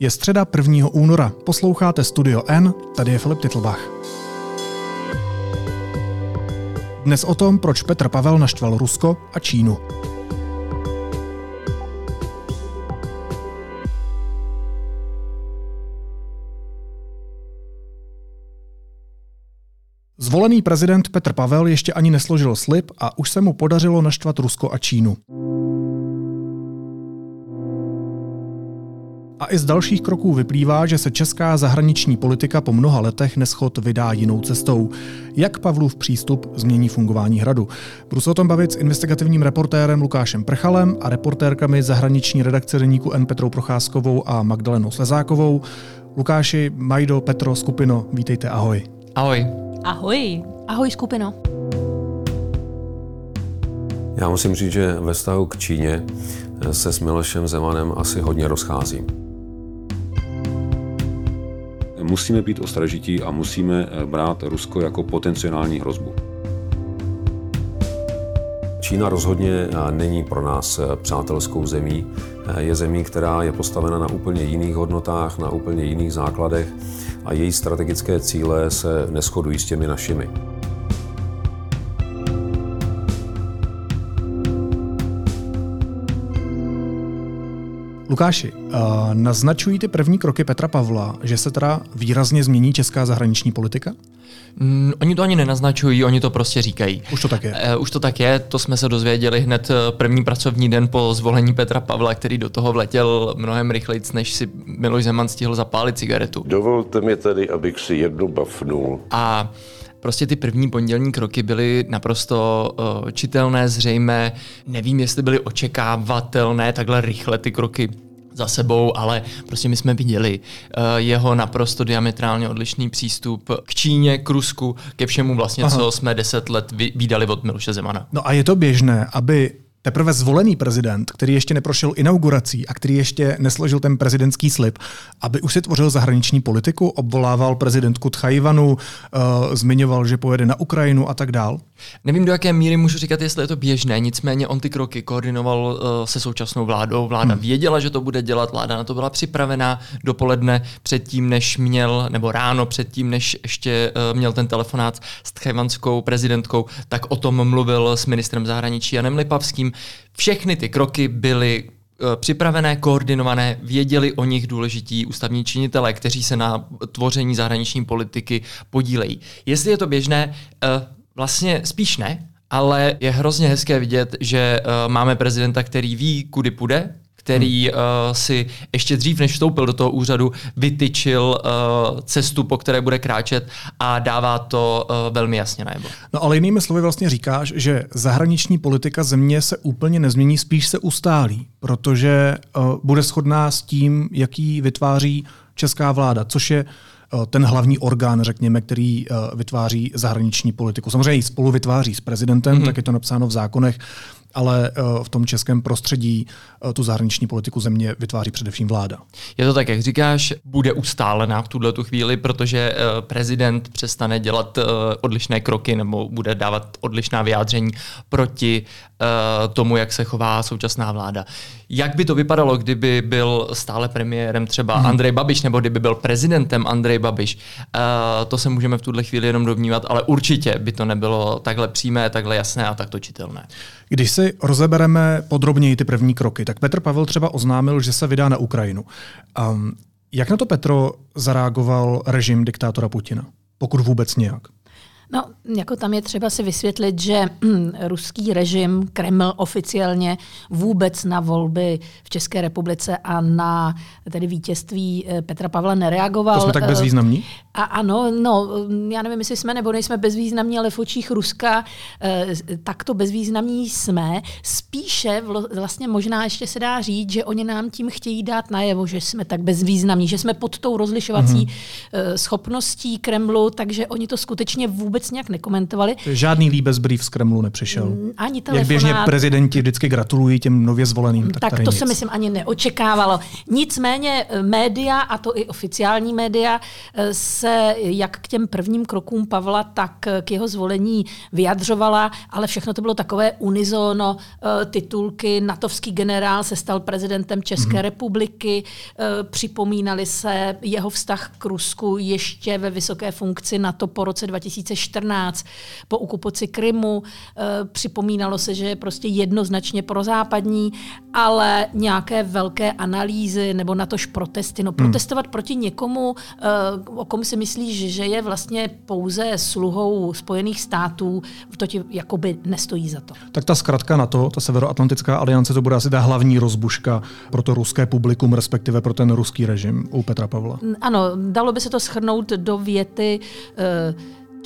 Je středa 1. února. Posloucháte Studio N, tady je Filip Titlbach. Dnes o tom, proč Petr Pavel naštval Rusko a Čínu. Zvolený prezident Petr Pavel ještě ani nesložil slib a už se mu podařilo naštvat Rusko a Čínu. A i z dalších kroků vyplývá, že se česká zahraniční politika po mnoha letech neschod vydá jinou cestou. Jak Pavlův přístup změní fungování hradu? Budu se o tom bavit s investigativním reportérem Lukášem Prchalem a reportérkami zahraniční redakce deníku N Petrou Procházkovou a Magdalenou Slezákovou. Lukáši, Majdo, Petro, Skupino, vítejte, ahoj. Ahoj. Ahoj. Ahoj, Skupino. Já musím říct, že ve vztahu k Číně se s Milošem Zemanem asi hodně rozcházím musíme být ostražití a musíme eh, brát Rusko jako potenciální hrozbu. Čína rozhodně eh, není pro nás eh, přátelskou zemí. Je zemí, která je postavena na úplně jiných hodnotách, na úplně jiných základech a její strategické cíle se neschodují s těmi našimi. Lukáši, naznačují ty první kroky Petra Pavla, že se teda výrazně změní česká zahraniční politika? Mm, oni to ani nenaznačují, oni to prostě říkají. Už to tak je. Uh, už to tak je, to jsme se dozvěděli hned eh, první pracovní den po zvolení Petra Pavla, který do toho vletěl mnohem rychleji, než si Miloš Zeman stihl zapálit cigaretu. Dovolte mi tedy, abych si jednu bafnul. A prostě ty první pondělní kroky byly naprosto uh, čitelné, zřejmé. Nevím, jestli byly očekávatelné takhle rychle ty kroky za sebou, ale prostě my jsme viděli uh, jeho naprosto diametrálně odlišný přístup k Číně, k Rusku, ke všemu vlastně, Aha. co jsme deset let vydali od Miloše Zemana. No a je to běžné, aby teprve zvolený prezident, který ještě neprošel inaugurací a který ještě nesložil ten prezidentský slib, aby už si tvořil zahraniční politiku, obvolával prezidentku Tchajvanu, uh, zmiňoval, že pojede na Ukrajinu a tak dál? Nevím, do jaké míry můžu říkat, jestli je to běžné, nicméně on ty kroky koordinoval uh, se současnou vládou. Vláda hmm. věděla, že to bude dělat, vláda na to byla připravená dopoledne předtím, než měl, nebo ráno předtím, než ještě uh, měl ten telefonát s tchajvanskou prezidentkou, tak o tom mluvil s ministrem zahraničí Janem Lipavským. Všechny ty kroky byly eh, připravené, koordinované, věděli o nich důležití ústavní činitelé, kteří se na tvoření zahraniční politiky podílejí. Jestli je to běžné, Vlastně spíš ne, ale je hrozně hezké vidět, že uh, máme prezidenta, který ví, kudy půjde, který hmm. uh, si ještě dřív, než vstoupil do toho úřadu, vytyčil uh, cestu, po které bude kráčet a dává to uh, velmi jasně najevo. No ale jinými slovy vlastně říkáš, že zahraniční politika země se úplně nezmění, spíš se ustálí, protože uh, bude shodná s tím, jaký vytváří česká vláda, což je Eh, ten hlavní orgán, řekněme, který eh, vytváří zahraniční politiku. Samozřejmě ji spolu vytváří s prezidentem, mm-hmm. tak je to napsáno v zákonech, ale eh, v tom českém prostředí tu zahraniční politiku země vytváří především vláda. Je to tak, jak říkáš, bude ustálená v tuhle tu chvíli, protože prezident přestane dělat odlišné kroky nebo bude dávat odlišná vyjádření proti tomu, jak se chová současná vláda. Jak by to vypadalo, kdyby byl stále premiérem třeba hmm. Andrej Babiš, nebo kdyby byl prezidentem Andrej Babiš? To se můžeme v tuhle chvíli jenom domnívat, ale určitě by to nebylo takhle přímé, takhle jasné a takto čitelné. Když si rozebereme podrobněji ty první kroky, tak Petr Pavel třeba oznámil, že se vydá na Ukrajinu. Um, jak na to Petro zareagoval režim diktátora Putina? Pokud vůbec nějak. No, jako tam je třeba si vysvětlit, že hm, ruský režim, Kreml oficiálně vůbec na volby v České republice a na tedy vítězství eh, Petra Pavla nereagoval. To jsme tak bezvýznamní? A ano, no, já nevím, jestli jsme nebo nejsme bezvýznamní, ale v očích Ruska eh, takto bezvýznamní jsme. Spíše vlastně možná ještě se dá říct, že oni nám tím chtějí dát najevo, že jsme tak bezvýznamní, že jsme pod tou rozlišovací mm-hmm. schopností Kremlu, takže oni to skutečně vůbec vůbec nějak nekomentovali. Žádný líbez brief z Kremlu nepřišel. Mm, ani telefonát. Jak běžně prezidenti vždycky gratulují těm nově zvoleným. Tak, tak to nic. se myslím ani neočekávalo. Nicméně eh, média, a to i oficiální média, eh, se jak k těm prvním krokům Pavla, tak k jeho zvolení vyjadřovala, ale všechno to bylo takové unizono, titulky, natovský generál se stal prezidentem České mm-hmm. republiky, připomínali se jeho vztah k Rusku ještě ve vysoké funkci na to po roce 2014, po okupaci Krymu. E, připomínalo se, že je prostě jednoznačně prozápadní, ale nějaké velké analýzy nebo na tož protesty. No hmm. protestovat hmm. proti někomu, e, o kom si myslíš, že je vlastně pouze sluhou Spojených států, to ti jakoby nestojí za to. Tak ta zkratka na to, ta Severoatlantická aliance, to bude asi ta hlavní rozbuška pro to ruské publikum, respektive pro ten ruský režim u Petra Pavla. Ano, dalo by se to schrnout do věty. Eh,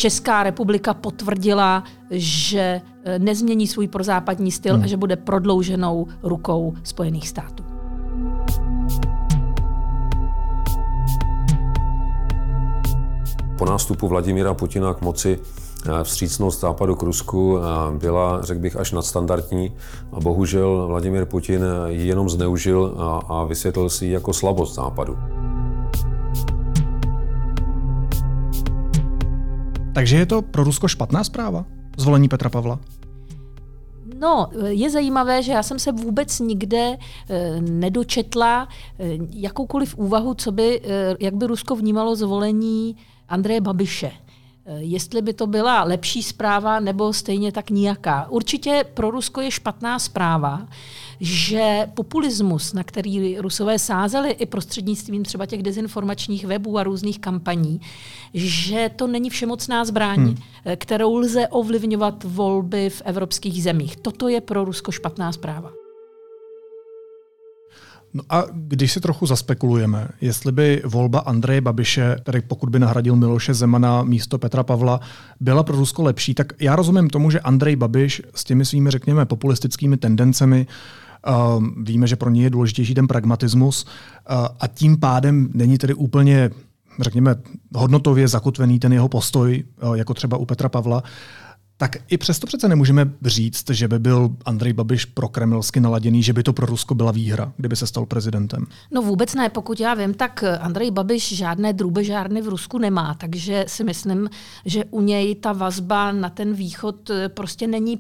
Česká republika potvrdila, že eh, nezmění svůj prozápadní styl hmm. a že bude prodlouženou rukou Spojených států. Po nástupu Vladimíra Putina k moci eh, vstřícnost západu k Rusku byla, řekl bych, až nadstandardní a bohužel Vladimír Putin ji jenom zneužil a, a vysvětlil si ji jako slabost západu. Takže je to pro Rusko špatná zpráva? Zvolení Petra Pavla? No, je zajímavé, že já jsem se vůbec nikde e, nedočetla e, jakoukoliv úvahu, co by, e, jak by Rusko vnímalo zvolení Andreje Babiše. Jestli by to byla lepší zpráva nebo stejně tak nijaká. Určitě pro Rusko je špatná zpráva, že populismus, na který Rusové sázeli i prostřednictvím třeba těch dezinformačních webů a různých kampaní, že to není všemocná zbraň, hmm. kterou lze ovlivňovat volby v evropských zemích. Toto je pro Rusko špatná zpráva. No a když si trochu zaspekulujeme, jestli by volba Andreje Babiše, tedy pokud by nahradil Miloše Zemana místo Petra Pavla, byla pro Rusko lepší, tak já rozumím tomu, že Andrej Babiš s těmi svými, řekněme, populistickými tendencemi Uh, víme, že pro ně je důležitější ten pragmatismus uh, a tím pádem není tedy úplně, řekněme, hodnotově zakotvený ten jeho postoj, uh, jako třeba u Petra Pavla. Tak i přesto přece nemůžeme říct, že by byl Andrej Babiš pro kremelsky naladěný, že by to pro Rusko byla výhra, kdyby se stal prezidentem. No vůbec ne, pokud já vím, tak Andrej Babiš žádné drůbežárny v Rusku nemá, takže si myslím, že u něj ta vazba na ten východ prostě není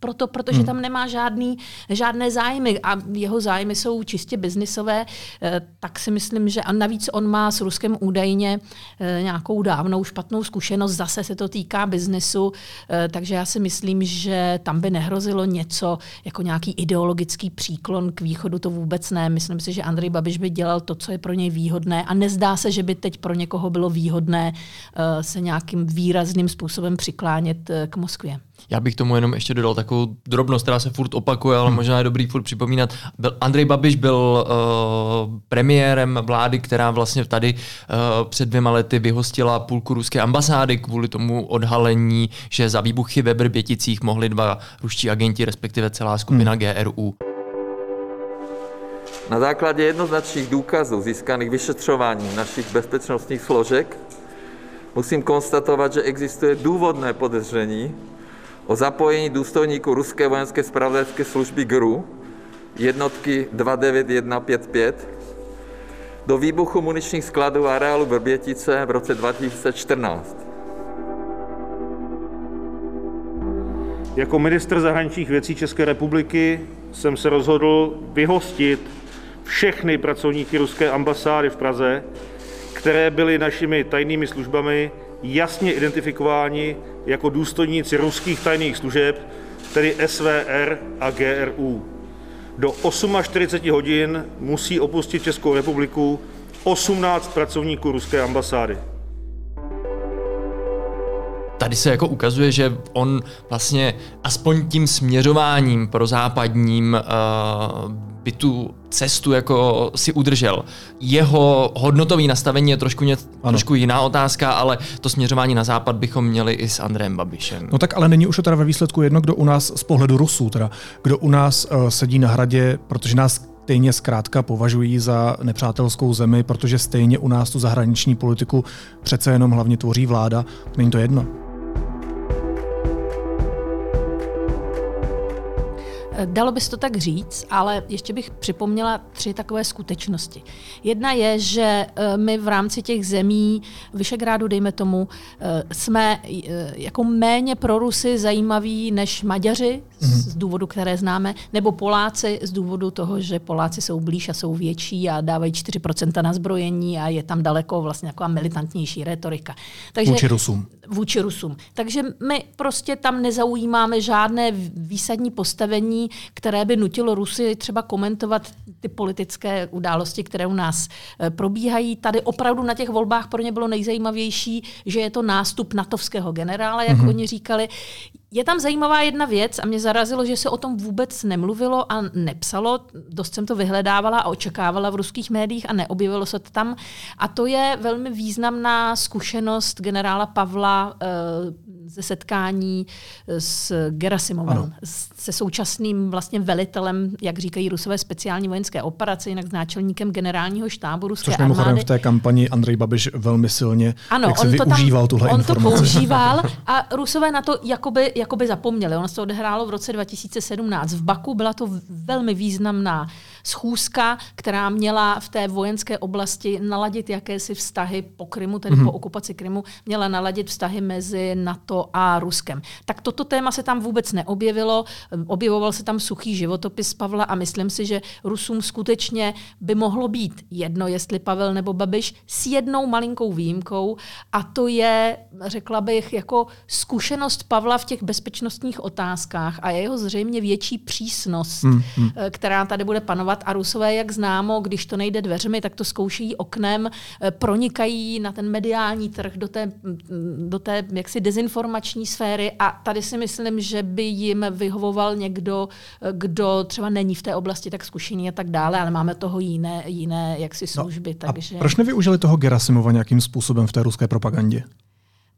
proto, protože hmm. tam nemá žádný, žádné zájmy a jeho zájmy jsou čistě biznisové, eh, tak si myslím, že a navíc on má s Ruskem údajně eh, nějakou dávnou špatnou zkušenost, zase se to týká biznesu, eh, takže já si myslím, že tam by nehrozilo něco jako nějaký ideologický příklon k východu, to vůbec ne. Myslím si, že Andrej Babiš by dělal to, co je pro něj výhodné a nezdá se, že by teď pro někoho bylo výhodné se nějakým výrazným způsobem přiklánět k Moskvě. Já bych tomu jenom ještě dodal takovou drobnost, která se furt opakuje, ale hmm. možná je dobrý furt připomínat. Byl, Andrej Babiš byl uh, premiérem vlády, která vlastně tady uh, před dvěma lety vyhostila půlku ruské ambasády kvůli tomu odhalení, že za výbuchy ve Brběticích mohli dva ruští agenti, respektive celá skupina hmm. GRU. Na základě jednoznačných důkazů získaných vyšetřováním našich bezpečnostních složek musím konstatovat, že existuje důvodné podezření, o zapojení důstojníků ruské vojenské spravodajské služby GRU jednotky 29155 do výbuchu muničních skladů areálu Vrbětice v roce 2014. Jako ministr zahraničních věcí České republiky jsem se rozhodl vyhostit všechny pracovníky ruské ambasády v Praze, které byly našimi tajnými službami jasně identifikováni jako důstojníci ruských tajných služeb, tedy SVR a GRU. Do 48 hodin musí opustit Českou republiku 18 pracovníků ruské ambasády. Tady se jako ukazuje, že on vlastně aspoň tím směřováním pro západním uh, by tu cestu jako si udržel. Jeho hodnotový nastavení je trošku, ně, trošku jiná otázka, ale to směřování na západ bychom měli i s Andrejem Babišem. No tak ale není už to teda ve výsledku jedno, kdo u nás z pohledu Rusů, teda kdo u nás uh, sedí na hradě, protože nás stejně zkrátka považují za nepřátelskou zemi, protože stejně u nás tu zahraniční politiku přece jenom hlavně tvoří vláda. Není to jedno. Dalo by se to tak říct, ale ještě bych připomněla tři takové skutečnosti. Jedna je, že eh, my v rámci těch zemí Vyšegrádu, dejme tomu, eh, jsme eh, jako méně pro Rusy zajímaví než Maďaři. Z důvodu, které známe, nebo Poláci z důvodu toho, že Poláci jsou blíž a jsou větší a dávají 4% na zbrojení a je tam daleko vlastně taková militantnější retorika. Takže, vůči Rusům. Vůči Rusům. Takže my prostě tam nezaujímáme žádné výsadní postavení, které by nutilo Rusy třeba komentovat ty politické události, které u nás eh, probíhají. Tady opravdu na těch volbách pro ně bylo nejzajímavější, že je to nástup natovského generála, jak mm-hmm. oni říkali. Je tam zajímavá jedna věc a mě zarazilo, že se o tom vůbec nemluvilo a nepsalo. Dost jsem to vyhledávala a očekávala v ruských médiích a neobjevilo se to tam. A to je velmi významná zkušenost generála Pavla e, ze setkání s Gerasimovem, se současným vlastně velitelem, jak říkají rusové, speciální vojenské operace, jinak s náčelníkem generálního štábu ruské Což mimochodem v té kampani Andrej Babiš velmi silně ano, jak on se to využíval tam, tuhle on informaci. to používal a rusové na to jakoby, jakoby zapomněli. Ono se odehrálo v roce 2017. V Baku byla to velmi významná schůzka, která měla v té vojenské oblasti naladit jakési vztahy po Krymu, tedy mm-hmm. po okupaci Krymu, měla naladit vztahy mezi NATO a Ruskem. Tak toto téma se tam vůbec neobjevilo. Objevoval se tam suchý životopis Pavla a myslím si, že Rusům skutečně by mohlo být jedno, jestli Pavel nebo Babiš, s jednou malinkou výjimkou a to je, řekla bych, jako zkušenost Pavla v těch bezpečnostních otázkách a jeho zřejmě větší přísnost, mm, mm. která tady bude panovat. A Rusové, jak známo, když to nejde dveřmi, tak to zkouší oknem, eh, pronikají na ten mediální trh do té, mm, do té jaksi dezinformační sféry a tady si myslím, že by jim vyhovoval někdo, eh, kdo třeba není v té oblasti tak zkušený a tak dále, ale máme toho jiné, jiné jaksi no, služby. No, takže... A proč nevyužili toho Gerasimova nějakým způsobem v té ruské propagandě?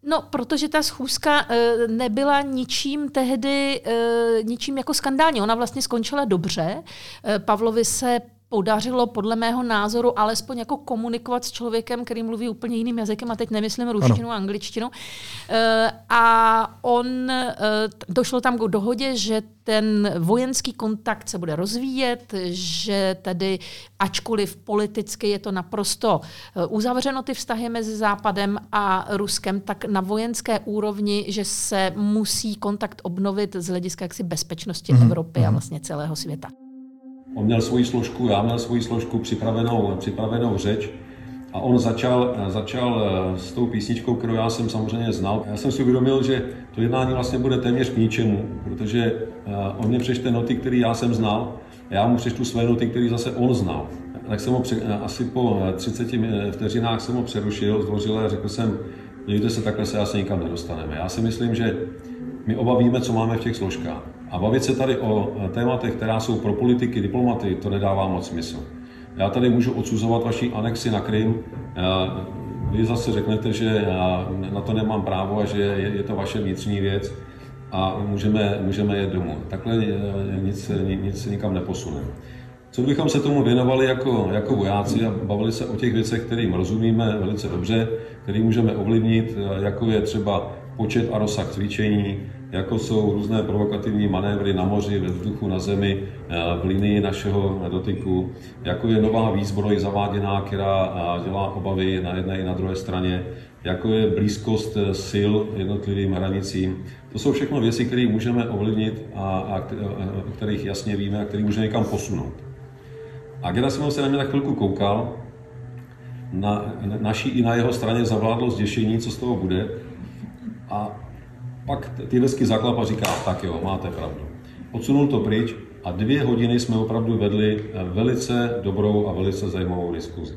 No, protože ta schůzka e, nebyla ničím tehdy, e, ničím jako skandální. Ona vlastně skončila dobře. E, Pavlovi se podařilo podle mého názoru alespoň jako komunikovat s člověkem, který mluví úplně jiným jazykem, a teď nemyslím ruštinu a angličtinu. E, a on, e, došlo tam k dohodě, že ten vojenský kontakt se bude rozvíjet, že tedy ačkoliv politicky je to naprosto e, uzavřeno ty vztahy mezi Západem a Ruskem, tak na vojenské úrovni, že se musí kontakt obnovit z hlediska jaksi bezpečnosti mm-hmm. Evropy a mhm. vlastně celého světa. On měl svoji složku, já měl svoji složku připravenou, připravenou řeč a on začal, začal eh, s tou písničkou, kterou já jsem samozřejmě znal. Já jsem si uvědomil, že to jednání vlastně bude téměř k ničemu, protože eh, on mě přečte noty, které já jsem znal, a já mu přečtu své noty, které zase on znal. Tak jsem ho pře- eh, asi po 30 vteřinách jsem ho přerušil, zdvořile a řekl jsem, dívejte se, takhle se asi nikam nedostaneme. Já si myslím, že my oba víme, co máme v těch složkách. A bavit se tady o tématech, která jsou pro politiky, diplomaty, to nedává moc smysl. Já tady můžu odsuzovat vaši anexi na Krym. Vy zase řeknete, že na to nemám právo a že je to vaše vnitřní věc a můžeme, můžeme jet domů. Takhle nic, nic nikam neposuneme. Co bychom se tomu věnovali jako, jako vojáci a bavili se o těch věcech, kterým rozumíme velice dobře, který můžeme ovlivnit, jako je třeba počet a rozsah cvičení, jako jsou různé provokativní manévry na moři, ve vzduchu, na zemi, eh, v linii našeho dotyku, jako je nová výzbroj zaváděná, která eh, dělá obavy na jedné i na druhé straně, jako je blízkost eh, sil jednotlivým hranicím. To jsou všechno věci, které můžeme ovlivnit a, a o kterých jasně víme a které můžeme někam posunout. A Gerasimov se na mě na chvilku koukal, na, naší i na jeho straně zavládlo zděšení, co z toho bude. A pak ty vesky zaklap a říká, tak jo, máte pravdu. Odsunul to pryč a dvě hodiny jsme opravdu vedli velice dobrou a velice zajímavou diskuzi.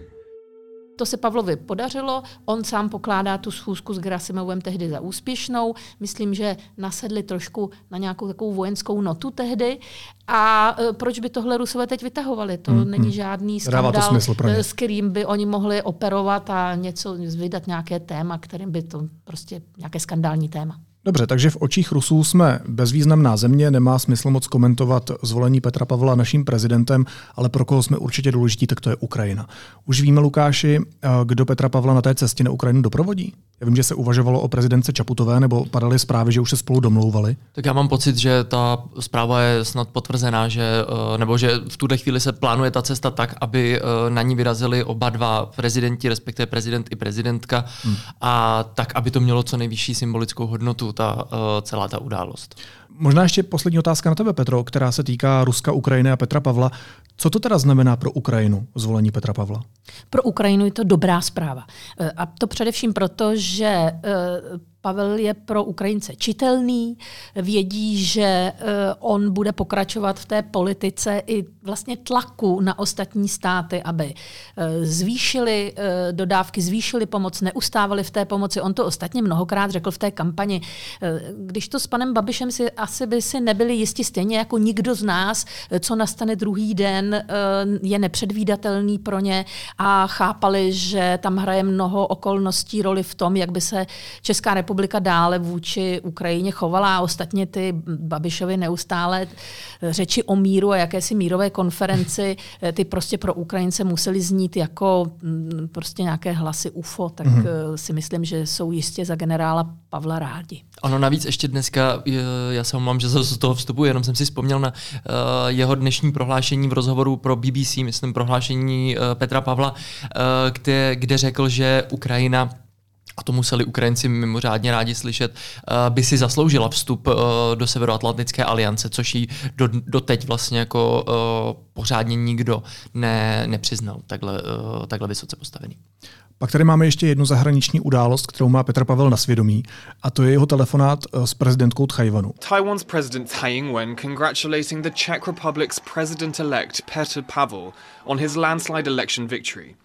To se Pavlovi podařilo, on sám pokládá tu schůzku s Grasimovem tehdy za úspěšnou. Myslím, že nasedli trošku na nějakou takovou vojenskou notu tehdy. A e, proč by tohle Rusové teď vytahovali? To hmm, není hmm. žádný skandál, to smysl pro e, s kterým by oni mohli operovat a něco vydat nějaké téma, kterým by to prostě nějaké skandální téma. Dobře, takže v očích Rusů jsme bezvýznamná země, nemá smysl moc komentovat zvolení Petra Pavla naším prezidentem, ale pro koho jsme určitě důležití, tak to je Ukrajina. Už víme, Lukáši, eh, kdo Petra Pavla na té cestě na Ukrajinu doprovodí? Já vím, že se uvažovalo o prezidence Čaputové, nebo padaly zprávy, že už se spolu domlouvali. Tak já mám pocit, že ta zpráva je snad potvrzená, že, eh, nebo že v tuhle chvíli se plánuje ta cesta tak, aby eh, na ní vyrazili oba dva prezidenti, respektive prezident i prezidentka, hmm. a tak, aby to mělo co nejvyšší symbolickou hodnotu, ta eh, celá ta událost. Možná ještě poslední otázka na tebe, Petro, která se týká Ruska, Ukrajiny a Petra Pavla. Co to teda znamená pro Ukrajinu zvolení Petra Pavla? Pro Ukrajinu je to dobrá zpráva. A to především proto, že Pavel je pro Ukrajince čitelný, vědí, že eh, on bude pokračovat v té politice i vlastně tlaku na ostatní státy, aby zvýšili dodávky, zvýšili pomoc, neustávali v té pomoci. On to ostatně mnohokrát řekl v té kampani. Když to s panem Babišem si asi by si nebyli jisti stejně jako nikdo z nás, co nastane druhý den, je nepředvídatelný pro ně a chápali, že tam hraje mnoho okolností roli v tom, jak by se Česká republika republika dále vůči Ukrajině chovala a ostatně ty Babišovi neustále řeči o míru a jakési mírové konferenci, eh, ty prostě pro Ukrajince museli znít jako mm, prostě nějaké hlasy UFO, tak mm-hmm. si myslím, že jsou jistě za generála Pavla rádi. Ano, navíc ještě dneska, já se omlám, že z toho vstupu, jenom jsem si vzpomněl na uh, jeho dnešní prohlášení v rozhovoru pro BBC, myslím prohlášení uh, Petra Pavla, kde, kde řekl, že Ukrajina a to museli Ukrajinci mimořádně rádi slyšet, eh, by si zasloužila vstup eh, do Severoatlantické aliance, což jí do, doteď vlastně jako eh, pořádně nikdo ne, nepřiznal, takhle, takhle vysoce postavený. Pak tady máme ještě jednu zahraniční událost, kterou má Petr Pavel na svědomí, a to je jeho telefonát s prezidentkou Tchajvanu. Taiwan's president Tsai Ing-wen congratulating the Czech Republic's president-elect Petr Pavel on his landslide election victory.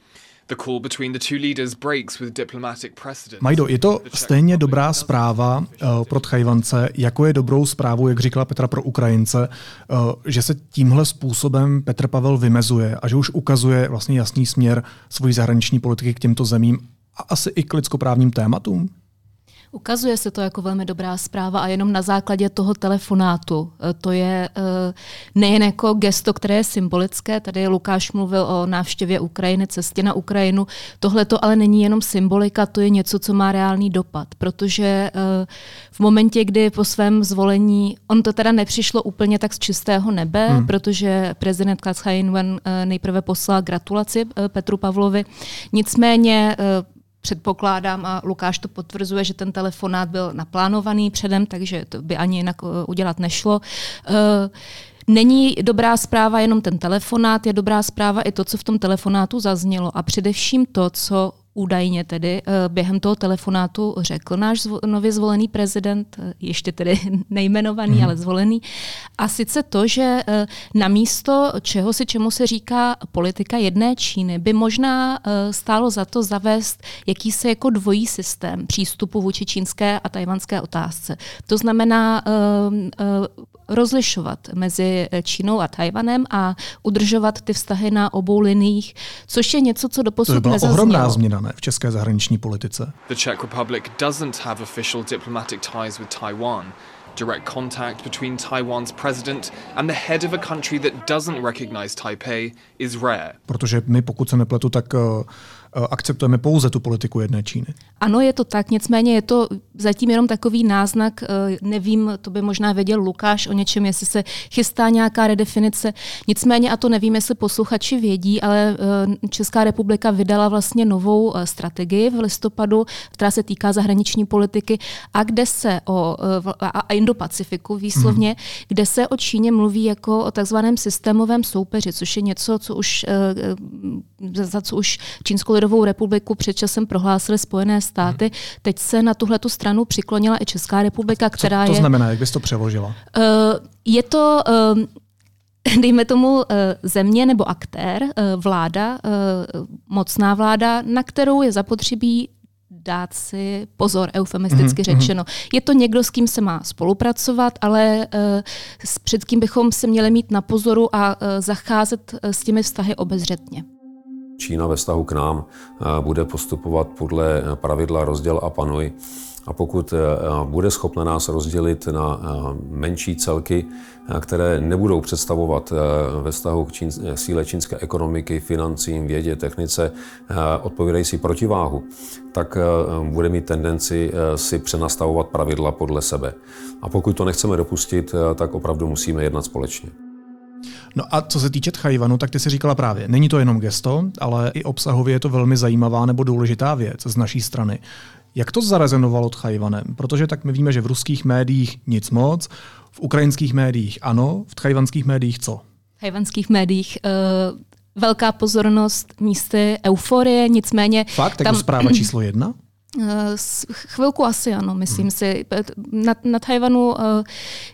Majdo, je to stejně dobrá zpráva uh, pro Tchajvance, jako je dobrou zprávou, jak říkala Petra, pro Ukrajince, uh, že se tímhle způsobem Petr Pavel vymezuje a že už ukazuje vlastně jasný směr svojí zahraniční politiky k těmto zemím a asi i k lidskoprávním tématům? Ukazuje se to jako velmi dobrá zpráva a jenom na základě toho telefonátu. E, to je e, nejen jako gesto, které je symbolické, tady Lukáš mluvil o návštěvě Ukrajiny, cestě na Ukrajinu. Tohle to ale není jenom symbolika, to je něco, co má reálný dopad, protože e, v momentě, kdy po svém zvolení, on to teda nepřišlo úplně tak z čistého nebe, hmm. protože prezident Klaus Wen nejprve poslal gratulaci Petru Pavlovi, nicméně předpokládám a Lukáš to potvrzuje, že ten telefonát byl naplánovaný předem, takže to by ani jinak eh, udělat nešlo. Uh, Není dobrá zpráva jenom ten telefonát, je dobrá zpráva i to, co v tom telefonátu zaznělo a především to, co údajně tedy eh, během toho telefonátu řekl náš nově zvolený prezident, eh, ještě tedy nejmenovaný, mm. ale zvolený, a sice to, že eh, na místo čeho si čemu se říká politika jedné Číny, by možná stálo za to zavést jakýsi jako dvojí systém přístupu vůči čínské a tajvanské otázce. To znamená rozlišovat mezi Čínou a Tajvanem a udržovat ty vztahy na obou liních, což je něco, co doposud to byla nezaznělo. ohromná změna ne, v české zahraniční politice. The Czech Republic doesn't have official diplomatic ties with Taiwan. Direct contact between Taiwan's president and the head of a country that doesn't recognize Taipei is rare. Protože my, pokud se nepletu, tak uh, akceptujeme pouze tu politiku jedné Číny. Ano, je to tak, nicméně je to zatím jenom takový náznak, eh, nevím, to by možná věděl Lukáš o něčem, jestli se chystá nějaká redefinice, nicméně, a to nevím, jestli posluchači vědí, ale eh, Česká republika vydala vlastně novou strategii v listopadu, která se týká zahraniční politiky a kde se o a Indo-Pacifiku výslovně, hmm. kde se o Číně mluví jako o takzvaném systémovém soupeři, což je něco, co už, za co už Čínskou lidovou republiku před časem prohlásily Spojené státy. Hmm. Teď se na tuhletu stranu přiklonila i Česká republika, která Co to je... znamená, jak bys to přeložila? Uh, je to... Uh, dejme tomu země nebo aktér, vláda, mocná vláda, na kterou je zapotřebí dát si pozor, eufemisticky mm-hmm. řečeno. Je to někdo, s kým se má spolupracovat, ale uh, s před kým bychom se měli mít na pozoru a uh, zacházet s těmi vztahy obezřetně. Čína ve vztahu k nám bude postupovat podle pravidla rozděl a panuj. A pokud bude schopna nás rozdělit na menší celky, které nebudou představovat ve vztahu k čín, síle čínské ekonomiky, financím, vědě, technice odpovídající protiváhu, tak bude mít tendenci si přenastavovat pravidla podle sebe. A pokud to nechceme dopustit, tak opravdu musíme jednat společně. No a co se týče Tchajvanu, tak ty si říkala právě, není to jenom gesto, ale i obsahově je to velmi zajímavá nebo důležitá věc z naší strany. Jak to zarezonovalo Tchajvanem? Protože tak my víme, že v ruských médiích nic moc, v ukrajinských médiích ano, v tchajvanských médiích co? V tchajvanských médiích uh, velká pozornost místy euforie, nicméně... Fakt? Jako tam... zpráva číslo jedna? Eh, chvilku asi ano, myslím hmm. si. Na, na Tajvanu eh,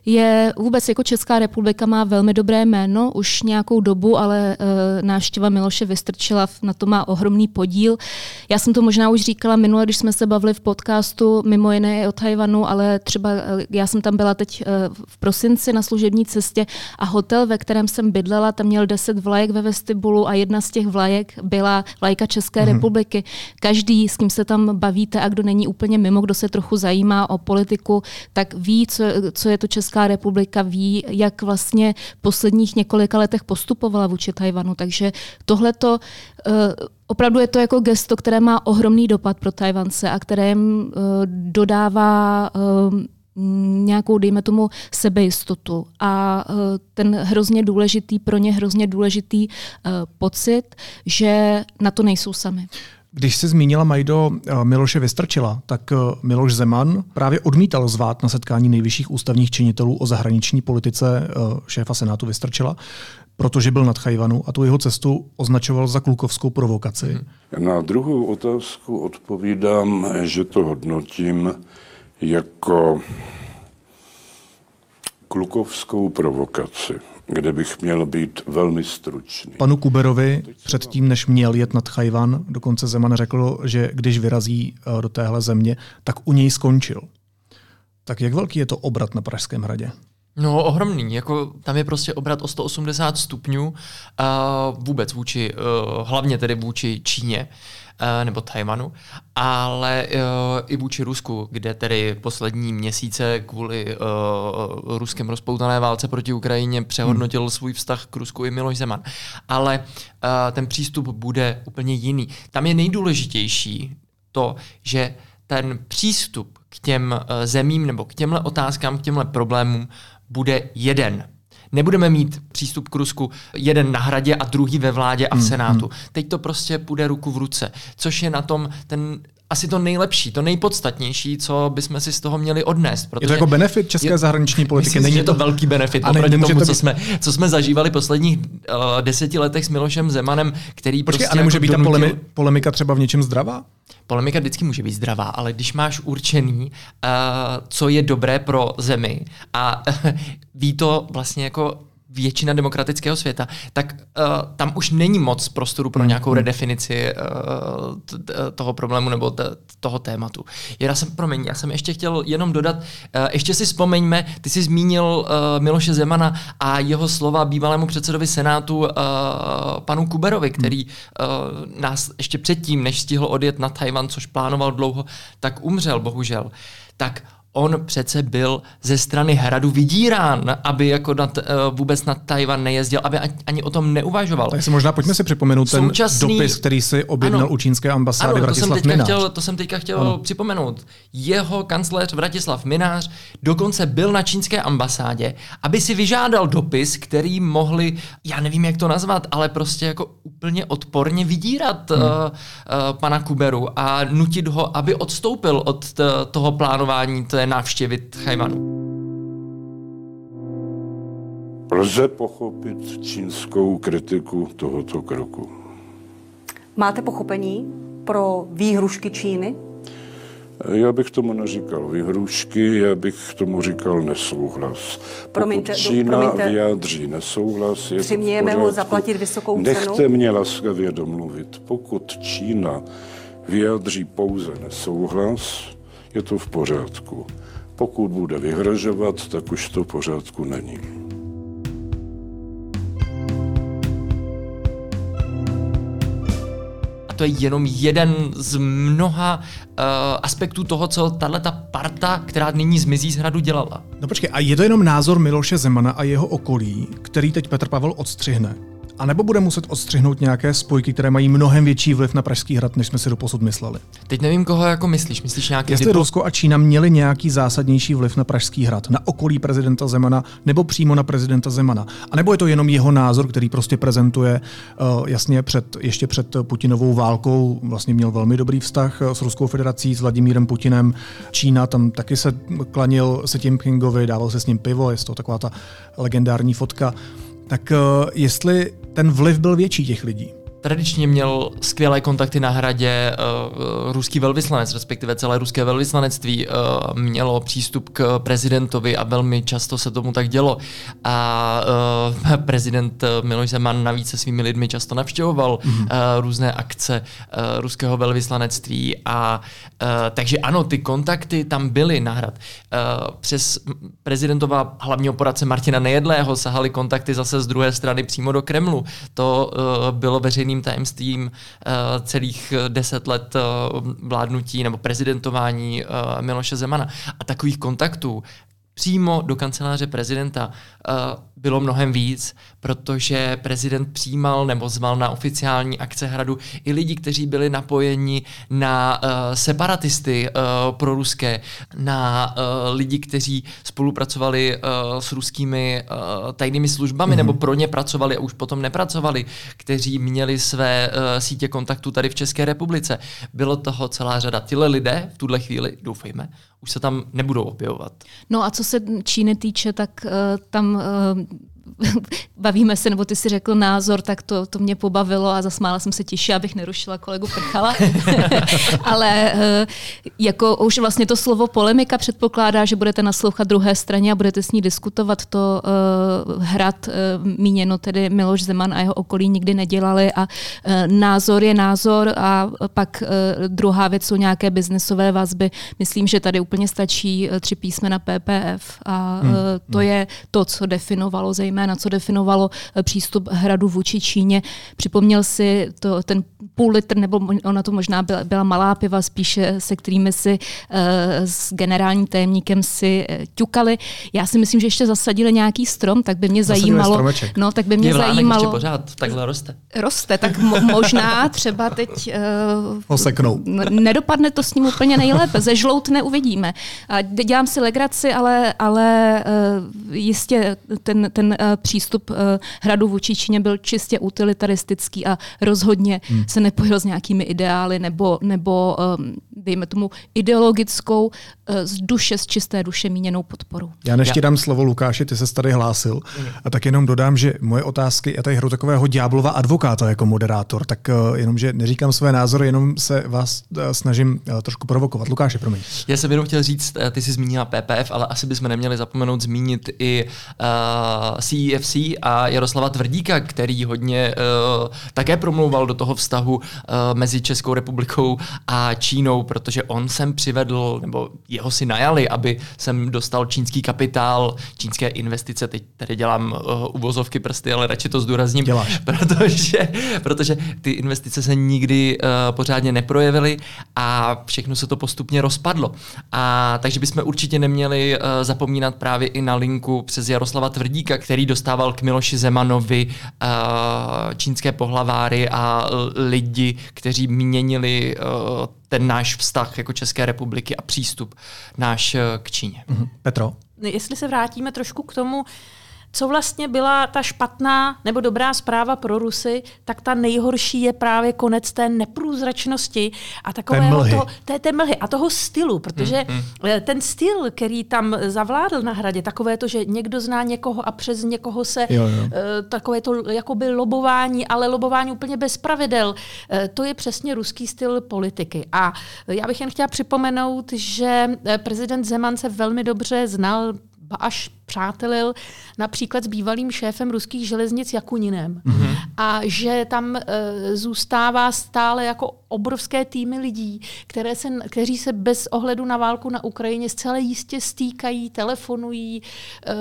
je vůbec jako Česká republika má velmi dobré jméno už nějakou dobu, ale eh, návštěva Miloše Vystrčila na to má ohromný podíl. Já jsem to možná už říkala minule, když jsme se bavili v podcastu mimo jiné i o Tajvanu, ale třeba já jsem tam byla teď v prosinci na služební cestě a hotel, ve kterém jsem bydlela, tam měl 10 vlajek ve vestibulu a jedna z těch vlajek byla vlajka České hmm. republiky. Každý, s kým se tam baví, víte a kdo není úplně mimo, kdo se trochu zajímá o politiku, tak ví, co, co je to Česká republika, ví, jak vlastně v posledních několika letech postupovala vůči Tajvanu. Takže tohleto uh, opravdu je to jako gesto, které má ohromný dopad pro Tajvance a které jim uh, dodává uh, nějakou, dejme tomu, sebejistotu a ten hrozně důležitý, pro ně hrozně důležitý pocit, že na to nejsou sami. Když se zmínila Majdo eh, Miloše Vystrčila, tak eh, Miloš Zeman právě odmítal zvát na setkání nejvyšších ústavních činitelů o zahraniční politice eh, šéfa Senátu Vystrčila, protože byl nad Chajvanu a tu jeho cestu označoval za klukovskou provokaci. Na druhou otázku odpovídám, že to hodnotím jako klukovskou provokaci kde bych měl být velmi stručný. Panu Kuberovi předtím, než měl jet nad Chajvan, dokonce Zeman řekl, že když vyrazí eh, do téhle země, tak u něj skončil. Tak jak velký je to obrat na Pražském hradě? No, ohromný. Jako, tam je prostě obrat o 180 stupňů uh, vůbec vůči, uh, hlavně tedy vůči Číně. Eh, nebo Tajvanu, ale uh, i vůči Rusku, kde tedy poslední měsíce kvůli uh, ruskem rozpoutané válce proti Ukrajině přehodnotil hmm. svůj vztah k Rusku i Miloš Zeman. Ale uh, ten přístup bude úplně jiný. Tam je nejdůležitější to, že ten přístup k těm zemím nebo k těmhle otázkám, k těmhle problémům bude jeden nebudeme mít přístup k Rusku jeden na hradě a druhý ve vládě a v hmm, Senátu. Hmm. Teď to prostě půjde ruku v ruce, což je na tom ten asi to nejlepší, to nejpodstatnější, co bychom si z toho měli odnést. Je to jako benefit české je, zahraniční politiky? Myslím, Není to velký benefit a oproti tomu, to co, jsme, co jsme zažívali posledních uh, deseti letech s Milošem Zemanem, který Počkej, prostě a nemůže jako být donutil... ta polemi- polemika třeba v něčem zdravá? Polemika vždycky může být zdravá, ale když máš určený, uh, co je dobré pro zemi a uh, ví to vlastně jako většina demokratického světa, tak uh, tam už není moc prostoru pro hmm, nějakou hmm. redefinici uh, t- toho problému nebo t- toho tématu. Já jsem, promiň, já jsem ještě chtěl jenom dodat, uh, ještě si vzpomeňme, ty jsi zmínil uh, Miloše Zemana a jeho slova bývalému předsedovi Senátu uh, panu Kuberovi, který uh, nás ještě předtím, než stihl odjet na Tajvan, což plánoval dlouho, tak umřel, bohužel. Tak on přece byl ze strany hradu vydírán, aby jako nad, uh, vůbec na Tajvan nejezdil, aby ani o tom neuvažoval. Tak si možná pojďme si připomenout Současný... ten dopis, který si objednal ano, u čínské ambasády ano, Vratislav to jsem teďka Chtěl, to jsem teďka chtěl ano. připomenout. Jeho kancléř Vratislav Minář dokonce byl na čínské ambasádě, aby si vyžádal dopis, který mohli, já nevím, jak to nazvat, ale prostě jako úplně odporně vydírat hmm. uh, uh, pana Kuberu a nutit ho, aby odstoupil od t- toho plánování té návštěvit Chajmanu. Lze pochopit čínskou kritiku tohoto kroku. Máte pochopení pro výhrušky Číny? Já bych tomu neříkal výhrušky, já bych tomu říkal nesouhlas. Promiňte, Pokud Čína promiňte, vyjádří nesouhlas, je Přimějeme ho zaplatit vysokou cenu? Nechte mě laskavě domluvit. Pokud Čína vyjádří pouze nesouhlas, je to v pořádku. Pokud bude vyhrožovat, tak už to v pořádku není. to je jenom jeden z mnoha uh, aspektů toho, co tahle ta parta, která nyní zmizí z hradu, dělala. No počkej, a je to jenom názor Miloše Zemana a jeho okolí, který teď Petr Pavel odstřihne? A nebo bude muset odstřihnout nějaké spojky, které mají mnohem větší vliv na Pražský hrad, než jsme si doposud mysleli. Teď nevím, koho jako myslíš. Myslíš nějaký Jestli typu... Rusko a Čína měli nějaký zásadnější vliv na Pražský hrad, na okolí prezidenta Zemana, nebo přímo na prezidenta Zemana. A nebo je to jenom jeho názor, který prostě prezentuje uh, jasně před, ještě před Putinovou válkou, vlastně měl velmi dobrý vztah s Ruskou federací, s Vladimírem Putinem. Čína tam taky se klanil se tím Pingovi, dával se s ním pivo, je to taková ta legendární fotka. Tak uh, jestli ten vliv byl větší těch lidí? Tradičně měl skvělé kontakty na hradě uh, ruský velvyslanec, respektive celé ruské velvyslanectví uh, mělo přístup k prezidentovi a velmi často se tomu tak dělo. A uh, prezident Miloš Zeman navíc se svými lidmi často navštěvoval mm-hmm. uh, různé akce uh, ruského velvyslanectví a uh, takže ano, ty kontakty tam byly na hrad. Uh, přes prezidentova hlavního poradce Martina Nejedlého sahaly kontakty zase z druhé strany přímo do Kremlu. To uh, bylo veřejné veřejným tajemstvím uh, celých deset let uh, vládnutí nebo prezidentování Miloše Zemana. A takových kontaktů přímo do kanceláře prezidenta bylo mnohem víc, protože prezident přijímal nebo zval na oficiální akce hradu i lidi, kteří byli napojeni na uh, separatisty uh, pro ruské, na uh, lidi, kteří spolupracovali uh, s ruskými uh, tajnými službami mm-hmm. nebo pro ně pracovali a už potom nepracovali, kteří měli své uh, sítě kontaktů tady v České republice. Bylo toho celá řada. Tyhle lidé v tuhle chvíli, doufejme, už se tam nebudou objevovat. No a co se Číny týče, tak uh, tam uh, bavíme se, nebo ty si řekl názor, tak to, to mě pobavilo a zasmála jsem se tiše, abych nerušila kolegu Prchala. Ale eh, jako už vlastně to slovo polemika předpokládá, že budete naslouchat druhé straně a budete s ní diskutovat. To uh, hrad uh, míněno tedy Miloš Zeman a jeho okolí nikdy nedělali a uh, názor je názor a pak uh, druhá věc jsou nějaké biznesové vazby. Myslím, že tady úplně stačí tři písmena PPF a uh, to je to, co definovalo zejména na co definovalo eh, přístup hradu vůči Číně. Připomněl si to, ten půl litr, nebo ona to možná byla, byla malá piva, spíše se kterými si uh, s generálním tajemníkem si uh, ťukali. Já si myslím, že ještě zasadili nějaký strom, tak by mě zajímalo. No, tak by mě zajímalo. Ještě pořád takhle roste. Roste, tak mo- možná třeba teď uh, Oseknou. nedopadne to s ním úplně nejlépe. Ze žlout neuvidíme. A dělám si legraci, ale, ale uh, jistě ten, ten uh, přístup uh, hradu vůči Číně byl čistě utilitaristický a rozhodně hmm. se nepojil s nějakými ideály nebo, nebo um, dejme tomu ideologickou uh, z duše, z čisté duše míněnou podporu. Já než ti dám slovo Lukáši, ty se tady hlásil hmm. a tak jenom dodám, že moje otázky, já tady hru takového ďáblova advokáta jako moderátor, tak uh, jenom, že neříkám své názory, jenom se vás snažím trošku provokovat. Lukáši, promiň. Já jsem jenom chtěl říct, ty jsi zmínila PPF, ale asi bychom neměli zapomenout zmínit i uh, CEFC a Jaroslava Tvrdíka, který hodně uh, také promlouval do toho vztahu uh, mezi Českou republikou a Čínou, protože on sem přivedl, nebo jeho si najali, aby sem dostal čínský kapitál, čínské investice. Teď tady dělám uh, uvozovky prsty, ale radši to zdůrazním, Děláš. protože, protože ty investice se nikdy uh, pořádně neprojevily a všechno se to postupně rozpadlo. A takže bychom určitě neměli uh, zapomínat právě i na linku přes Jaroslava Tvrdíka, který dostával k Miloši Zemanovi uh, čínské pohlaváry a lidi, kteří měnili uh, ten náš vztah jako České republiky a přístup náš uh, k Číně. Mm-hmm. Petro? Jestli se vrátíme trošku k tomu, uh, co vlastně byla ta špatná nebo dobrá zpráva pro Rusy, tak ta nejhorší je právě konec té neprůzračnosti a takového té toho, té, té mlhy a toho stylu, protože hmm, hmm. ten styl, který tam zavládl na hradě, takové to, že někdo zná někoho a přes někoho se jo, jo. Eh, takové to jakoby lobování, ale lobování úplně bez pravidel, eh, to je přesně ruský styl politiky. A já bych jen chtěla připomenout, že prezident Zeman se velmi dobře znal ba až přátelil například s bývalým šéfem ruských železnic Jakuninem. Mm-hmm. A že tam e, zůstává stále jako obrovské týmy lidí, které se, kteří se bez ohledu na válku na Ukrajině zcela jistě stýkají, telefonují eh,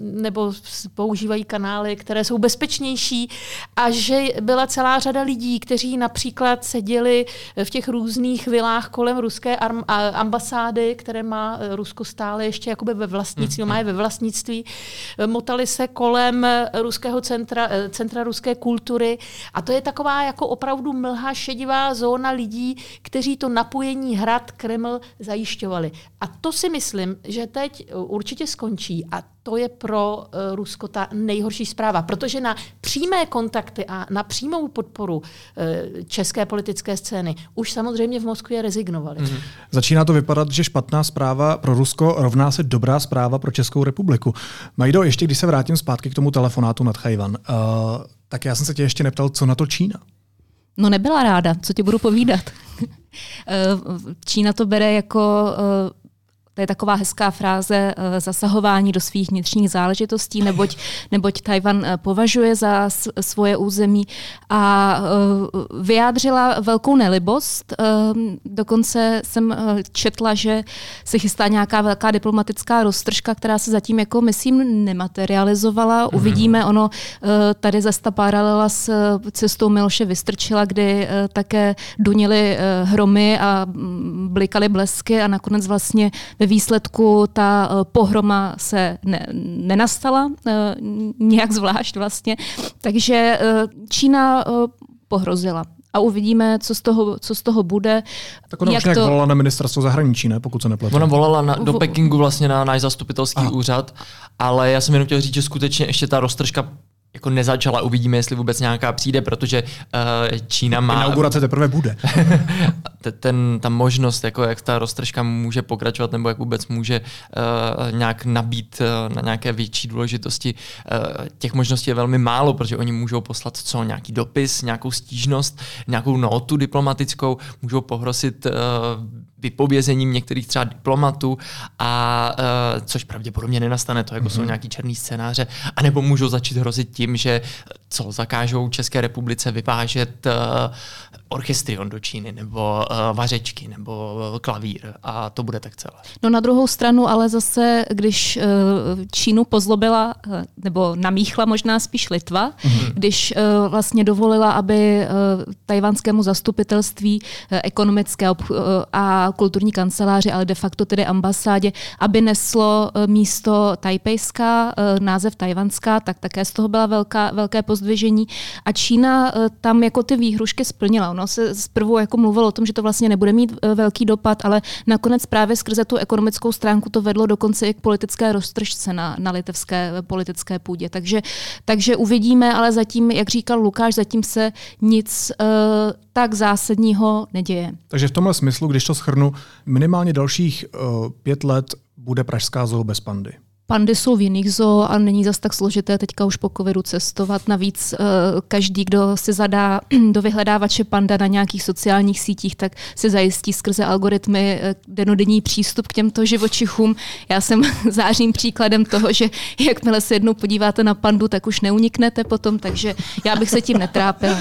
nebo používají kanály, které jsou bezpečnější a že byla celá řada lidí, kteří například seděli v těch různých vilách kolem ruské ambasády, které má Rusko stále ještě jakoby ve vlastnictví, mm. má je ve vlastnictví, motali se kolem ruského centra, centra ruské kultury a to je taková jako opravdu mlha šedivá zóna lidí, kteří to napojení hrad Kreml zajišťovali. A to si myslím, že teď určitě skončí a to je pro uh, Rusko ta nejhorší zpráva, protože na přímé kontakty a na přímou podporu uh, české politické scény už samozřejmě v Moskvě rezignovali. Mm-hmm. Začíná to vypadat, že špatná zpráva pro Rusko rovná se dobrá zpráva pro Českou republiku. Majdo, ještě když se vrátím zpátky k tomu telefonátu nad Chajvan, uh, tak já jsem se tě ještě neptal, co na to Čína. No nebyla ráda, co ti budu povídat. Čína to bere jako to je taková hezká fráze uh, zasahování do svých vnitřních záležitostí, neboť, neboť Tajvan uh, považuje za svoje území a uh, vyjádřila velkou nelibost. Dokonce jsem četla, že se chystá nějaká velká diplomatická roztržka, která se zatím, jako myslím, nematerializovala. Mhm. Uvidíme, ono tady zasta paralela s cestou Miloše Vystrčila, kdy také dunily hromy a mm, blikaly blesky a nakonec vlastně ve výsledku ta eh, pohroma se ne, nenastala eh, nějak zvlášť vlastně. Takže eh, Čína pohrozila a uvidíme, co z toho, co z toho bude. Tak ona jak už nějak to... volala na ministerstvo zahraničí, ne? pokud se nepletu. Ona volala na, do Pekingu vlastně na náš zastupitelský Aha. úřad, ale já jsem jenom chtěl říct, že skutečně ještě ta roztržka jako nezačala. Uvidíme, jestli vůbec nějaká přijde, protože uh, Čína má... Inaugurace teprve bude. ten, ta možnost, jako jak ta roztržka může pokračovat, nebo jak vůbec může uh, nějak nabít uh, na nějaké větší důležitosti, uh, těch možností je velmi málo, protože oni můžou poslat co? Nějaký dopis, nějakou stížnost, nějakou notu diplomatickou, můžou pohrosit uh, vypovězením některých třeba diplomatů, a, uh, což pravděpodobně nenastane, to jako mm-hmm. jsou mhm. nějaký černý scénáře, anebo můžou začít hrozit tím, že co zakážou České republice vyvážet uh, orchestrion do Číny, nebo uh, vařečky, nebo klavír a to bude tak celé. No na druhou stranu, ale zase, když uh, Čínu pozlobila, uh, nebo namíchla možná spíš Litva, mm-hmm. když uh, vlastně dovolila, aby uh, tajvanskému zastupitelství uh, ekonomické uh, a kulturní kanceláři, ale de facto tedy ambasádě, aby neslo uh, místo tajpejská uh, název tajvanská, tak také z toho byla velká, velké pozdvižení. A Čína uh, tam jako ty výhrušky splnila. Ono se zprvu jako mluvilo o tom, že to vlastně nebude mít uh, velký dopad, ale nakonec právě skrze tu ekonomickou stránku to vedlo dokonce i k politické roztržce na, na litevské politické půdě. Takže, takže uvidíme, ale zatím, jak říkal Lukáš, zatím se nic uh, tak zásadního neděje. Takže v tomhle smyslu, když to schrnu, minimálně dalších uh, pět let bude Pražská zoo bez pandy. Pandy jsou v jiných zoo a není zas tak složité teďka už po covidu cestovat. Navíc eh, každý, kdo si zadá do vyhledávače panda na nějakých sociálních sítích, tak si zajistí skrze algoritmy eh, denodenní přístup k těmto živočichům. Já jsem zářím příkladem toho, že jakmile se jednou podíváte na pandu, tak už neuniknete potom, takže já bych se tím netrápila.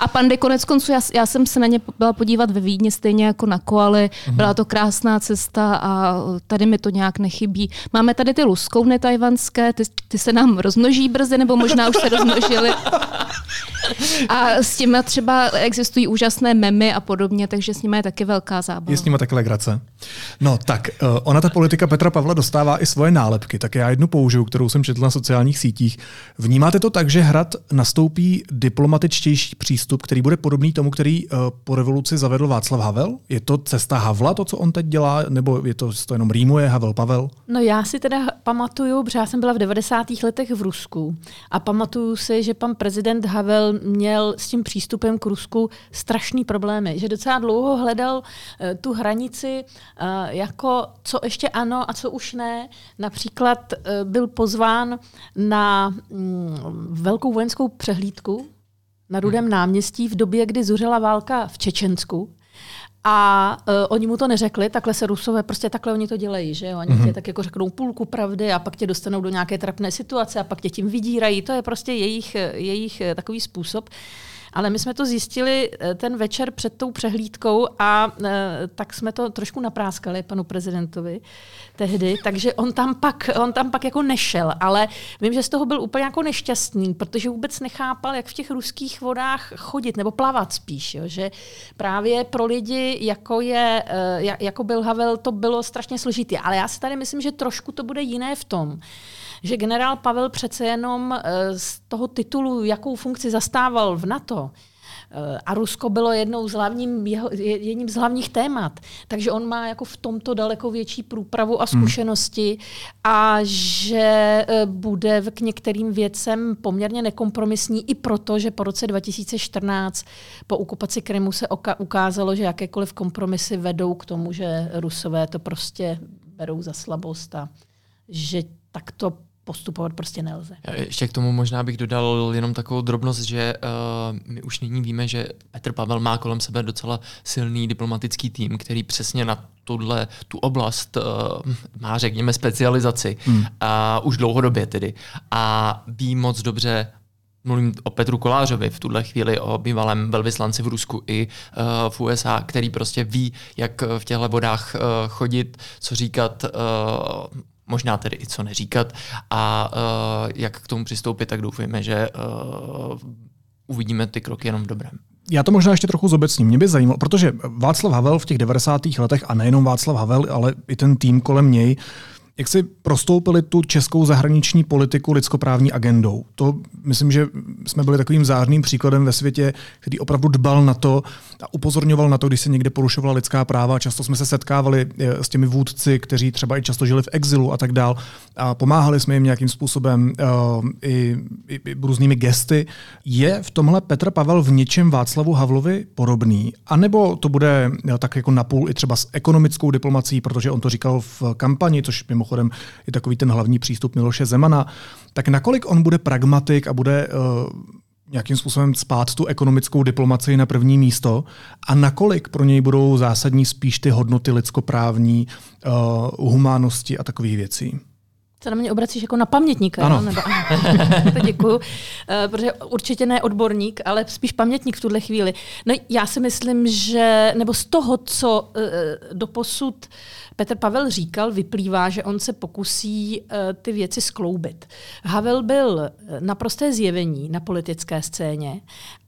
A pandy konec konců, já, já jsem se na ně byla podívat ve Vídni, stejně jako na koaly. Mhm. Byla to krásná cesta a tady mi to nějak nechybí. Máme tady ty luskouny tajvanské, ty, ty se nám rozmnoží brzy, nebo možná už se rozmnožily. A s těma třeba existují úžasné memy a podobně, takže s nimi je taky velká zábava. Je s nimi taky legrace. No tak, uh, ona ta politika Petra Pavla dostává i svoje nálepky, tak já jednu použiju, kterou jsem četl na sociálních sítích. Vnímáte to tak, že hrad nastoupí diplomatičtější přístup, který bude podobný tomu, který uh, po revoluci zavedl Václav Havel? Je to cesta Havla, to, co on teď dělá, nebo je to, to jenom rýmuje Havel Pavel? No já si teda pamatuju, protože já jsem byla v 90. letech v Rusku a pamatuju si, že pan prezident Havel měl s tím přístupem k Rusku strašný problémy, že docela dlouho hledal uh, tu hranici, uh, jako co ještě ano a co už ne. Například uh, byl pozván na um, velkou vojenskou přehlídku na Rudém hmm. náměstí v době, kdy zuřila válka v Čečensku. A uh, oni mu to neřekli, takhle se Rusové, prostě takhle oni to dělají, že jo? Oni mm-hmm. tě tak jako řeknou půlku pravdy a pak tě dostanou do nějaké trapné situace a pak tě tím vydírají. To je prostě jejich, jejich takový způsob. Ale my jsme to zjistili eh, ten večer před tou přehlídkou a eh, tak jsme to trošku napráskali panu prezidentovi tehdy, takže on tam pak, on tam pak jako nešel, ale vím, že z toho byl úplně jako nešťastný, protože vůbec nechápal, jak v těch ruských vodách chodit, nebo plavat spíš, jo, že právě pro lidi, jako, je, eh, jako byl Havel, to bylo strašně složité. Ale já si tady myslím, že trošku to bude jiné v tom, že generál Pavel přece jenom eh, z toho titulu, jakou funkci zastával v NATO, eh, a Rusko bylo jednou z hlavním, jeho, jedním z hlavních témat. Takže on má jako v tomto daleko větší průpravu a hmm. zkušenosti hmm. a že eh, bude k některým věcem poměrně nekompromisní i proto, že po roce 2014 po okupaci Krymu se oka- ukázalo, že jakékoliv kompromisy vedou k tomu, že Rusové to prostě berou za slabost a že tak to postupovat prostě nelze. Ještě k tomu možná bych dodal jenom takovou drobnost, že uh, my už nyní víme, že Petr Pavel má kolem sebe docela silný diplomatický tým, který přesně na tuhle tu oblast uh, má, řekněme, specializaci. Hmm. A už dlouhodobě tedy. A ví moc dobře mluvím o Petru Kolářovi v tuhle chvíli, o bývalém velvyslanci v Rusku i uh, v USA, který prostě ví, jak v těchto vodách uh, chodit, co říkat, uh, možná tedy i co neříkat a uh, jak k tomu přistoupit, tak doufujeme, že uh, uvidíme ty kroky jenom v dobrém. Já to možná ještě trochu zobecním. Mě by zajímalo, protože Václav Havel v těch 90. letech, a nejenom Václav Havel, ale i ten tým kolem něj, jak si prostoupili tu českou zahraniční politiku lidskoprávní agendou? To myslím, že jsme byli takovým zářným příkladem ve světě, který opravdu dbal na to a upozorňoval na to, když se někde porušovala lidská práva. Často jsme se setkávali eh, s těmi vůdci, kteří třeba i často žili v exilu a tak dál. A pomáhali jsme jim nějakým způsobem uh, i, i, i různými gesty. Je v tomhle Petr Pavel v něčem Václavu Havlovi podobný? A nebo to bude eh, tak jako napůl i třeba s ekonomickou diplomací, protože on to říkal v kampani, což mimo mimochodem je takový ten hlavní přístup Miloše Zemana, tak nakolik on bude pragmatik a bude uh, nějakým způsobem spát tu ekonomickou diplomacii na první místo a nakolik pro něj budou zásadní spíš ty hodnoty lidskoprávní, uh, humánosti a takových věcí? se na mě obracíš jako na pamětníka. Ano. Nebo, to děkuju, uh, protože určitě ne odborník, ale spíš pamětník v tuhle chvíli. No, já si myslím, že, nebo z toho, co uh, doposud uh, Petr Pavel říkal, vyplývá, že on se pokusí uh, ty věci skloubit. Havel byl eh, naprosté zjevení na politické scéně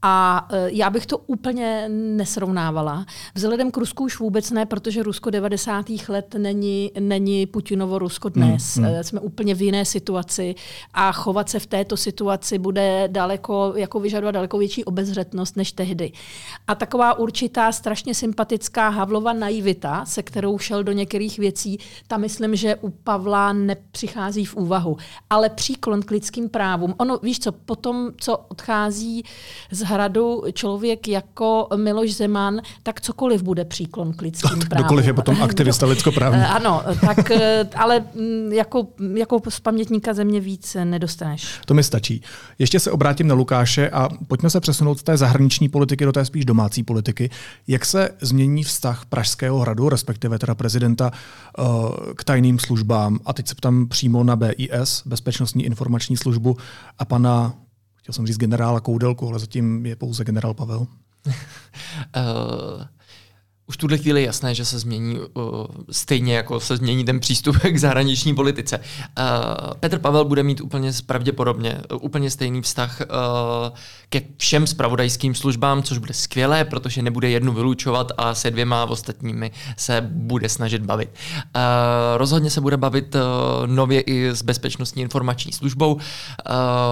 a uh, já bych to úplně nesrovnávala. Vzhledem k Rusku už vůbec ne, protože Rusko 90. let není, není Putinovo Rusko dnes. Hmm, hmm. Jsme úplně v jiné situaci a chovat se v této situaci bude daleko, jako vyžadovat daleko větší obezřetnost než tehdy. A taková určitá strašně sympatická Havlova naivita, se kterou šel do některých některých věcí, tam myslím, že u Pavla nepřichází v úvahu. Ale příklon k lidským právům, ono, víš co, potom, co odchází z hradu člověk jako Miloš Zeman, tak cokoliv bude příklon k lidským právům. Kdokoliv je potom aktivista lidskoprávní. Eh, ano, tak, eh, ale mm, jako, jako z pamětníka země víc nedostaneš. To mi stačí. Ještě se obrátím na Lukáše a pojďme se přesunout z té zahraniční politiky do té spíš domácí politiky. Jak se změní vztah Pražského hradu, respektive teda prezidenta uh, k tajným službám. A teď se ptám přímo na BIS, Bezpečnostní informační službu, a pana, chtěl jsem říct generála Koudelku, ale zatím je pouze generál Pavel. uh, už v tuhle chvíli je jasné, že se změní uh, stejně jako se změní ten přístup k zahraniční politice. Uh, Petr Pavel bude mít úplně pravděpodobně uh, úplně stejný vztah uh, ke všem spravodajským službám, což bude skvělé, protože nebude jednu vylučovat a se dvěma ostatními se bude snažit bavit. Uh, rozhodně se bude bavit uh, nově i s bezpečnostní informační službou. Uh,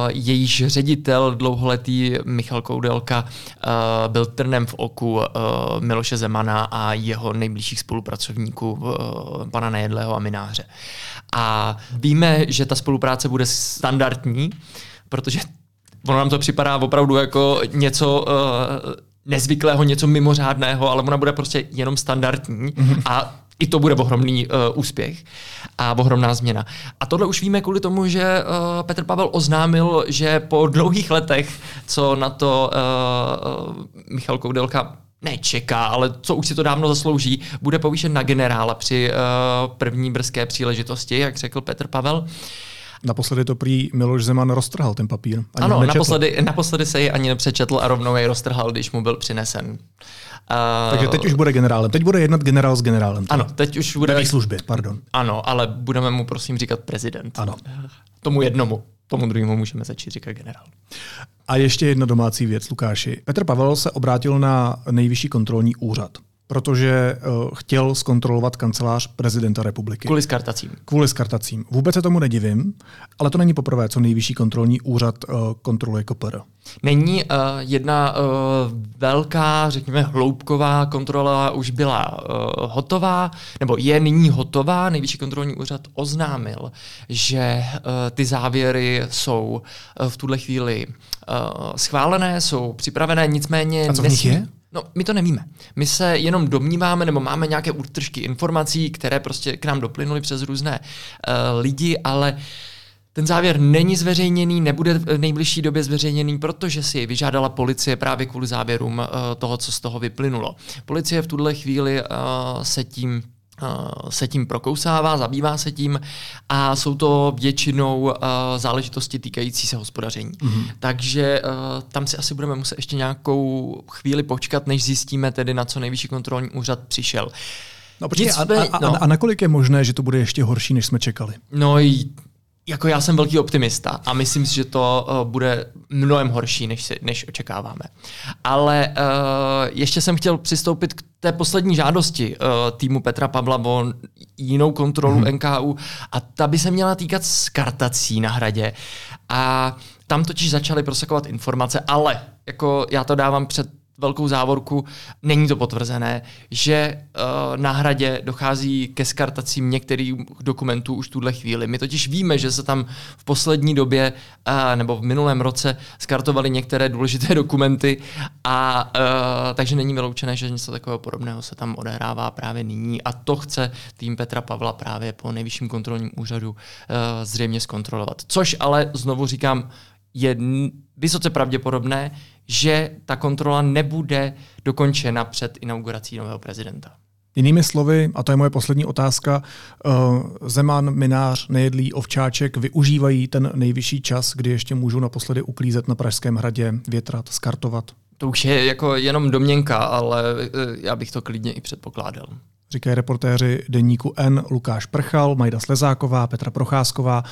jejíž ředitel dlouholetý Michal Koudelka uh, byl trnem v oku uh, Miloše Zemana a jeho nejbližších spolupracovníků, uh, pana Nejedlého a Mináře. A víme, že ta spolupráce bude standardní, protože ono nám to připadá opravdu jako něco uh, nezvyklého, něco mimořádného, ale ona bude prostě jenom standardní a i to bude ohromný uh, úspěch a ohromná změna. A tohle už víme kvůli tomu, že uh, Petr Pavel oznámil, že po dlouhých letech, co na to uh, Michal Koudelka nečeká, ale co už si to dávno zaslouží, bude povýšen na generála při uh, první brzké příležitosti, jak řekl Petr Pavel. Naposledy to prý Miloš Zeman roztrhal ten papír. Ani ano, naposledy, naposledy se ji ani nepřečetl a rovnou jej roztrhal, když mu byl přinesen. Uh, Takže teď už bude generálem. Teď bude jednat generál s generálem. Ano, teď už bude... Ve službě, pardon. Ano, ale budeme mu prosím říkat prezident. Ano. Tomu jednomu. Tomu druhému můžeme začít říkat generál. A ještě jedna domácí věc, Lukáši. Petr Pavel se obrátil na nejvyšší kontrolní úřad protože uh, chtěl zkontrolovat kancelář prezidenta republiky. Kvůli skartacím. Kvůli skartacím. Vůbec se tomu nedivím, ale to není poprvé, co nejvyšší kontrolní úřad uh, kontroluje KPR. Není uh, jedna uh, velká, řekněme, hloubková kontrola už byla uh, hotová, nebo je nyní hotová. Nejvyšší kontrolní úřad oznámil, že uh, ty závěry jsou uh, v tuhle chvíli schválené, jsou připravené, nicméně... A co v nich je? No, my to nevíme. My se jenom domníváme, nebo máme nějaké útržky informací, které prostě k nám doplynuly přes různé uh, lidi, ale ten závěr není zveřejněný, nebude v nejbližší době zveřejněný, protože si jej vyžádala policie právě kvůli závěrům uh, toho, co z toho vyplynulo. Policie v tuhle chvíli uh, se tím se tím prokousává, zabývá se tím a jsou to většinou uh, záležitosti týkající se hospodaření. Mm-hmm. Takže uh, tam si asi budeme muset ještě nějakou chvíli počkat, než zjistíme tedy, na co nejvyšší kontrolní úřad přišel. No počkej, a, a, a, no. a nakolik je možné, že to bude ještě horší, než jsme čekali? No jako já jsem velký optimista a myslím si, že to uh, bude mnohem horší, než, si, než očekáváme. Ale uh, ještě jsem chtěl přistoupit k té poslední žádosti uh, týmu Petra Pavla o jinou kontrolu hmm. NKU a ta by se měla týkat skartací na hradě. A tam totiž začaly prosakovat informace, ale jako já to dávám před velkou závorku, není to potvrzené, že uh, na hradě dochází ke skartacím některých dokumentů už tuhle chvíli. My totiž víme, že se tam v poslední době uh, nebo v minulém roce skartovaly některé důležité dokumenty a uh, takže není vyloučené, že něco takového podobného se tam odehrává právě nyní a to chce tým Petra Pavla právě po nejvyšším kontrolním úřadu uh, zřejmě zkontrolovat. Což ale znovu říkám, je vysoce pravděpodobné, že ta kontrola nebude dokončena před inaugurací nového prezidenta. Jinými slovy, a to je moje poslední otázka, eh, Zeman, Minář, Nejedlý, Ovčáček využívají ten nejvyšší čas, kdy ještě můžou naposledy uklízet na Pražském hradě, větrat, skartovat. To už je jako jenom domněnka, ale eh, já bych to klidně i předpokládal. Říkají reportéři deníku N Lukáš Prchal, Majda Slezáková, Petra Procházková.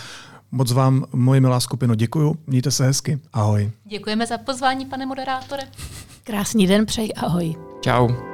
Moc vám, moje milá skupino, děkuju. Mějte se hezky. Ahoj. Děkujeme za pozvání, pane moderátore. Krásný den přeji. Ahoj. Čau.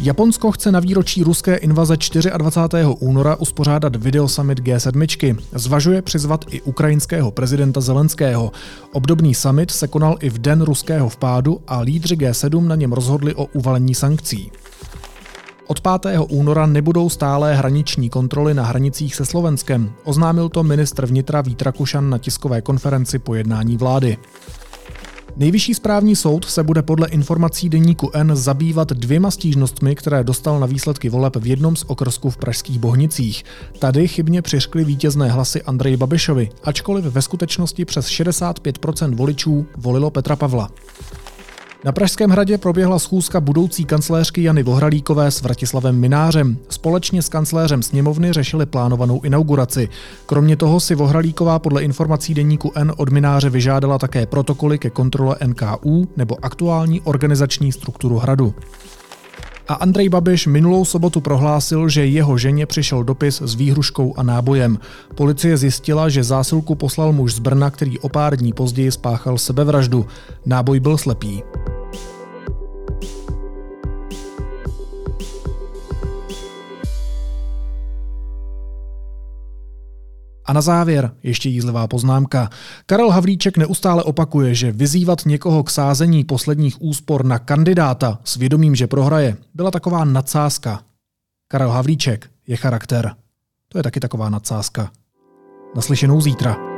Japonsko chce na výročí ruské invaze 24. února uspořádat videosummit G7. Zvažuje přizvat i ukrajinského prezidenta Zelenského. Obdobný summit se konal i v den ruského vpádu a lídři G7 na něm rozhodli o uvalení sankcí. Od 5. února nebudou stálé hraniční kontroly na hranicích se Slovenskem, oznámil to ministr vnitra Vít Rakušan na tiskové konferenci po jednání vlády. Nejvyšší správní soud se bude podle informací deníku N zabývat dvěma stížnostmi, které dostal na výsledky voleb v jednom z okrsků v pražských Bohnicích. Tady chybně přiškly vítězné hlasy Andreji Babišovi, ačkoliv ve skutečnosti přes 65% voličů volilo Petra Pavla. Na Pražském hradě proběhla schůzka budoucí kancléřky Jany Vohralíkové s Vratislavem Minářem. Společně s kancléřem sněmovny řešili plánovanou inauguraci. Kromě toho si Vohralíková podle informací deníku N od Mináře vyžádala také protokoly ke kontrole NKU nebo aktuální organizační strukturu hradu. A Andrej Babiš minulou sobotu prohlásil, že jeho ženě přišel dopis s výhruškou a nábojem. Policie zjistila, že zásilku poslal muž z Brna, který o pár dní později spáchal sebevraždu. Náboj byl slepý. A na závěr ještě jízlivá poznámka. Karel Havlíček neustále opakuje, že vyzývat někoho k sázení posledních úspor na kandidáta s vědomím, že prohraje, byla taková nadsázka. Karel Havlíček je charakter. To je taky taková nadsázka. Naslyšenou zítra.